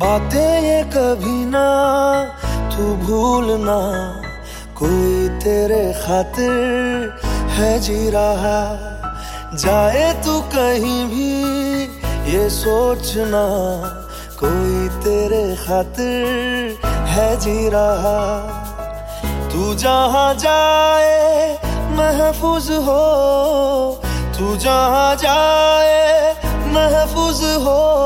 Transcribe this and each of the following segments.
बातें ये कभी ना, तू भूलना। कोई तेरे खातिर है जी रहा। जाए तू कहीं भी, ये सोचना। कोई तेरे खातिर है जी रहा। तू जहाँ जाए, महफूज हो। तू जहाँ जाए, महफूज हो।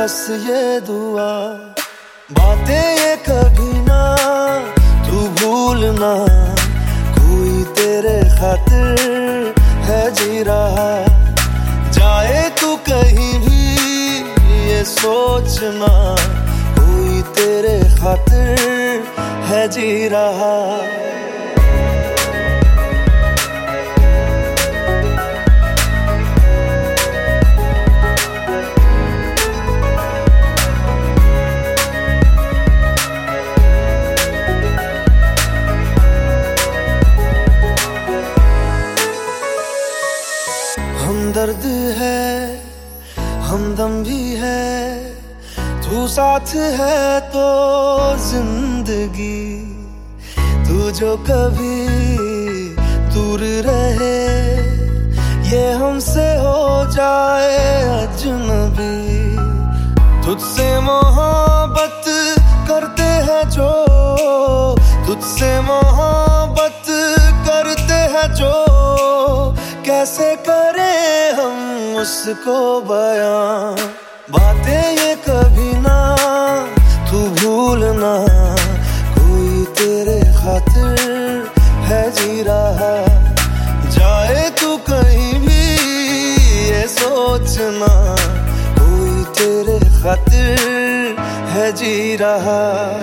बस ये दुआ। बातें ये कभी ना, तू भूलना कोई तेरे खातिर है जी रहा। जाए तू कहीं भी, ये सोचना कोई तेरे खातिर है जी रहा। हमदर्द है, हमदम भी है, तू साथ है तो ज़िंदगी, तू जो कभी दूर रहे, ये हमसे हो जाए अजनबी। तुझसे मोहब्बत करते हैं जो, तुझसे मोहब्बत करते हैं जो, कैसे करें उसको बयां। बातें ये कभी ना, तू भूलना। कोई तेरे खातिर है जी रहा। जाए तू कहीं भी, ये सोचना। कोई तेरे खातिर है जी रहा।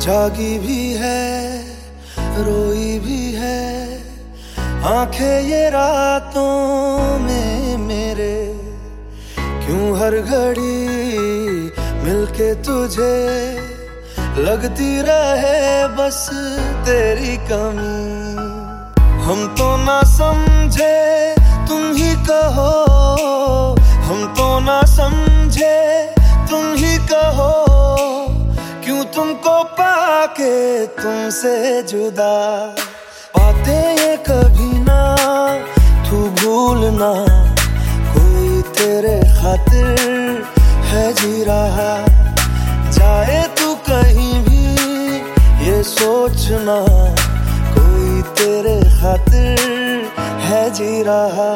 जागी भी है, रोई भी है। आँखें ये रातों में मेरे, क्यों हर घड़ी मिलके तुझे? लगती रहे बस तेरी कमी। हम तो ना समझे पाके तुमसे जुदा। बातें ये कभी ना, तू भूलना। कोई तेरे खातिर है जी रहा। जाए तू कहीं भी, ये सोचना। कोई तेरे खातिर है जी रहा।